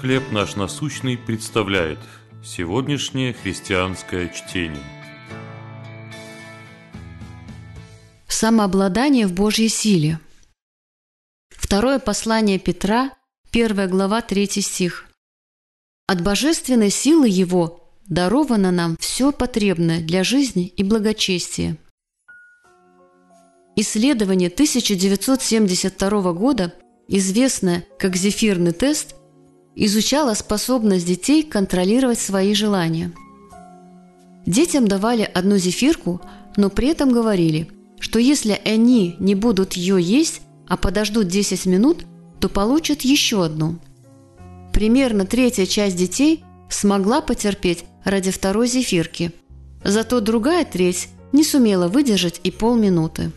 «Хлеб наш насущный» представляет сегодняшнее христианское чтение. Самообладание в Божьей силе. Второе послание Петра, первая глава, третий стих. «От божественной силы Его даровано нам все потребное для жизни и благочестия». Исследование 1972 года, известное как «Зефирный тест», изучало способность детей контролировать свои желания. Детям давали одну зефирку, но при этом говорили, что если они не будут ее есть, а подождут 10 минут, то получат еще одну. Примерно третья часть детей смогла потерпеть ради второй зефирки, зато другая треть не сумела выдержать и полминуты.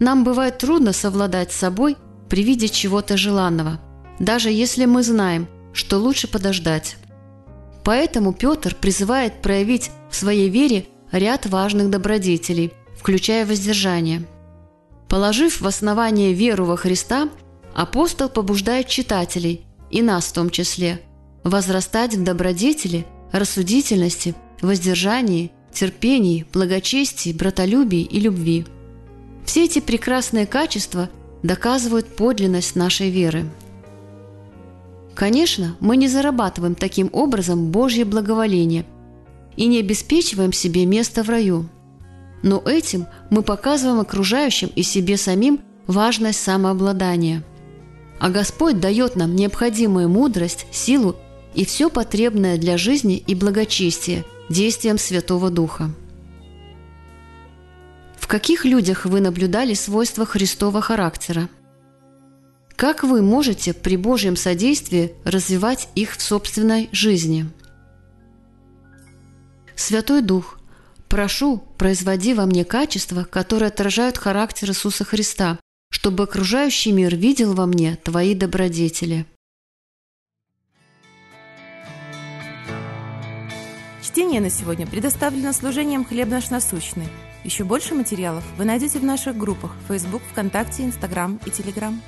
Нам бывает трудно совладать с собой при виде чего-то желанного, даже если мы знаем, что лучше подождать. Поэтому Петр призывает проявить в своей вере ряд важных добродетелей, включая воздержание. Положив в основание веру во Христа, апостол побуждает читателей, и нас в том числе, возрастать в добродетели, рассудительности, воздержании, терпении, благочестии, братолюбии и любви – все эти прекрасные качества доказывают подлинность нашей веры. Конечно, мы не зарабатываем таким образом Божье благоволение и не обеспечиваем себе место в раю. Но этим мы показываем окружающим и себе самим важность самообладания. А Господь дает нам необходимую мудрость, силу и все потребное для жизни и благочестия действием Святого Духа. В каких людях вы наблюдали свойства Христова характера? Как вы можете при Божьем содействии развивать их в собственной жизни? Святой Дух, прошу, производи во мне качества, которые отражают характер Иисуса Христа, чтобы окружающий мир видел во мне Твои добродетели. Чтение на сегодня предоставлено служением «Хлеб наш насущный». Еще больше материалов вы найдете в наших группах Facebook, ВКонтакте, Инстаграм и Телеграм.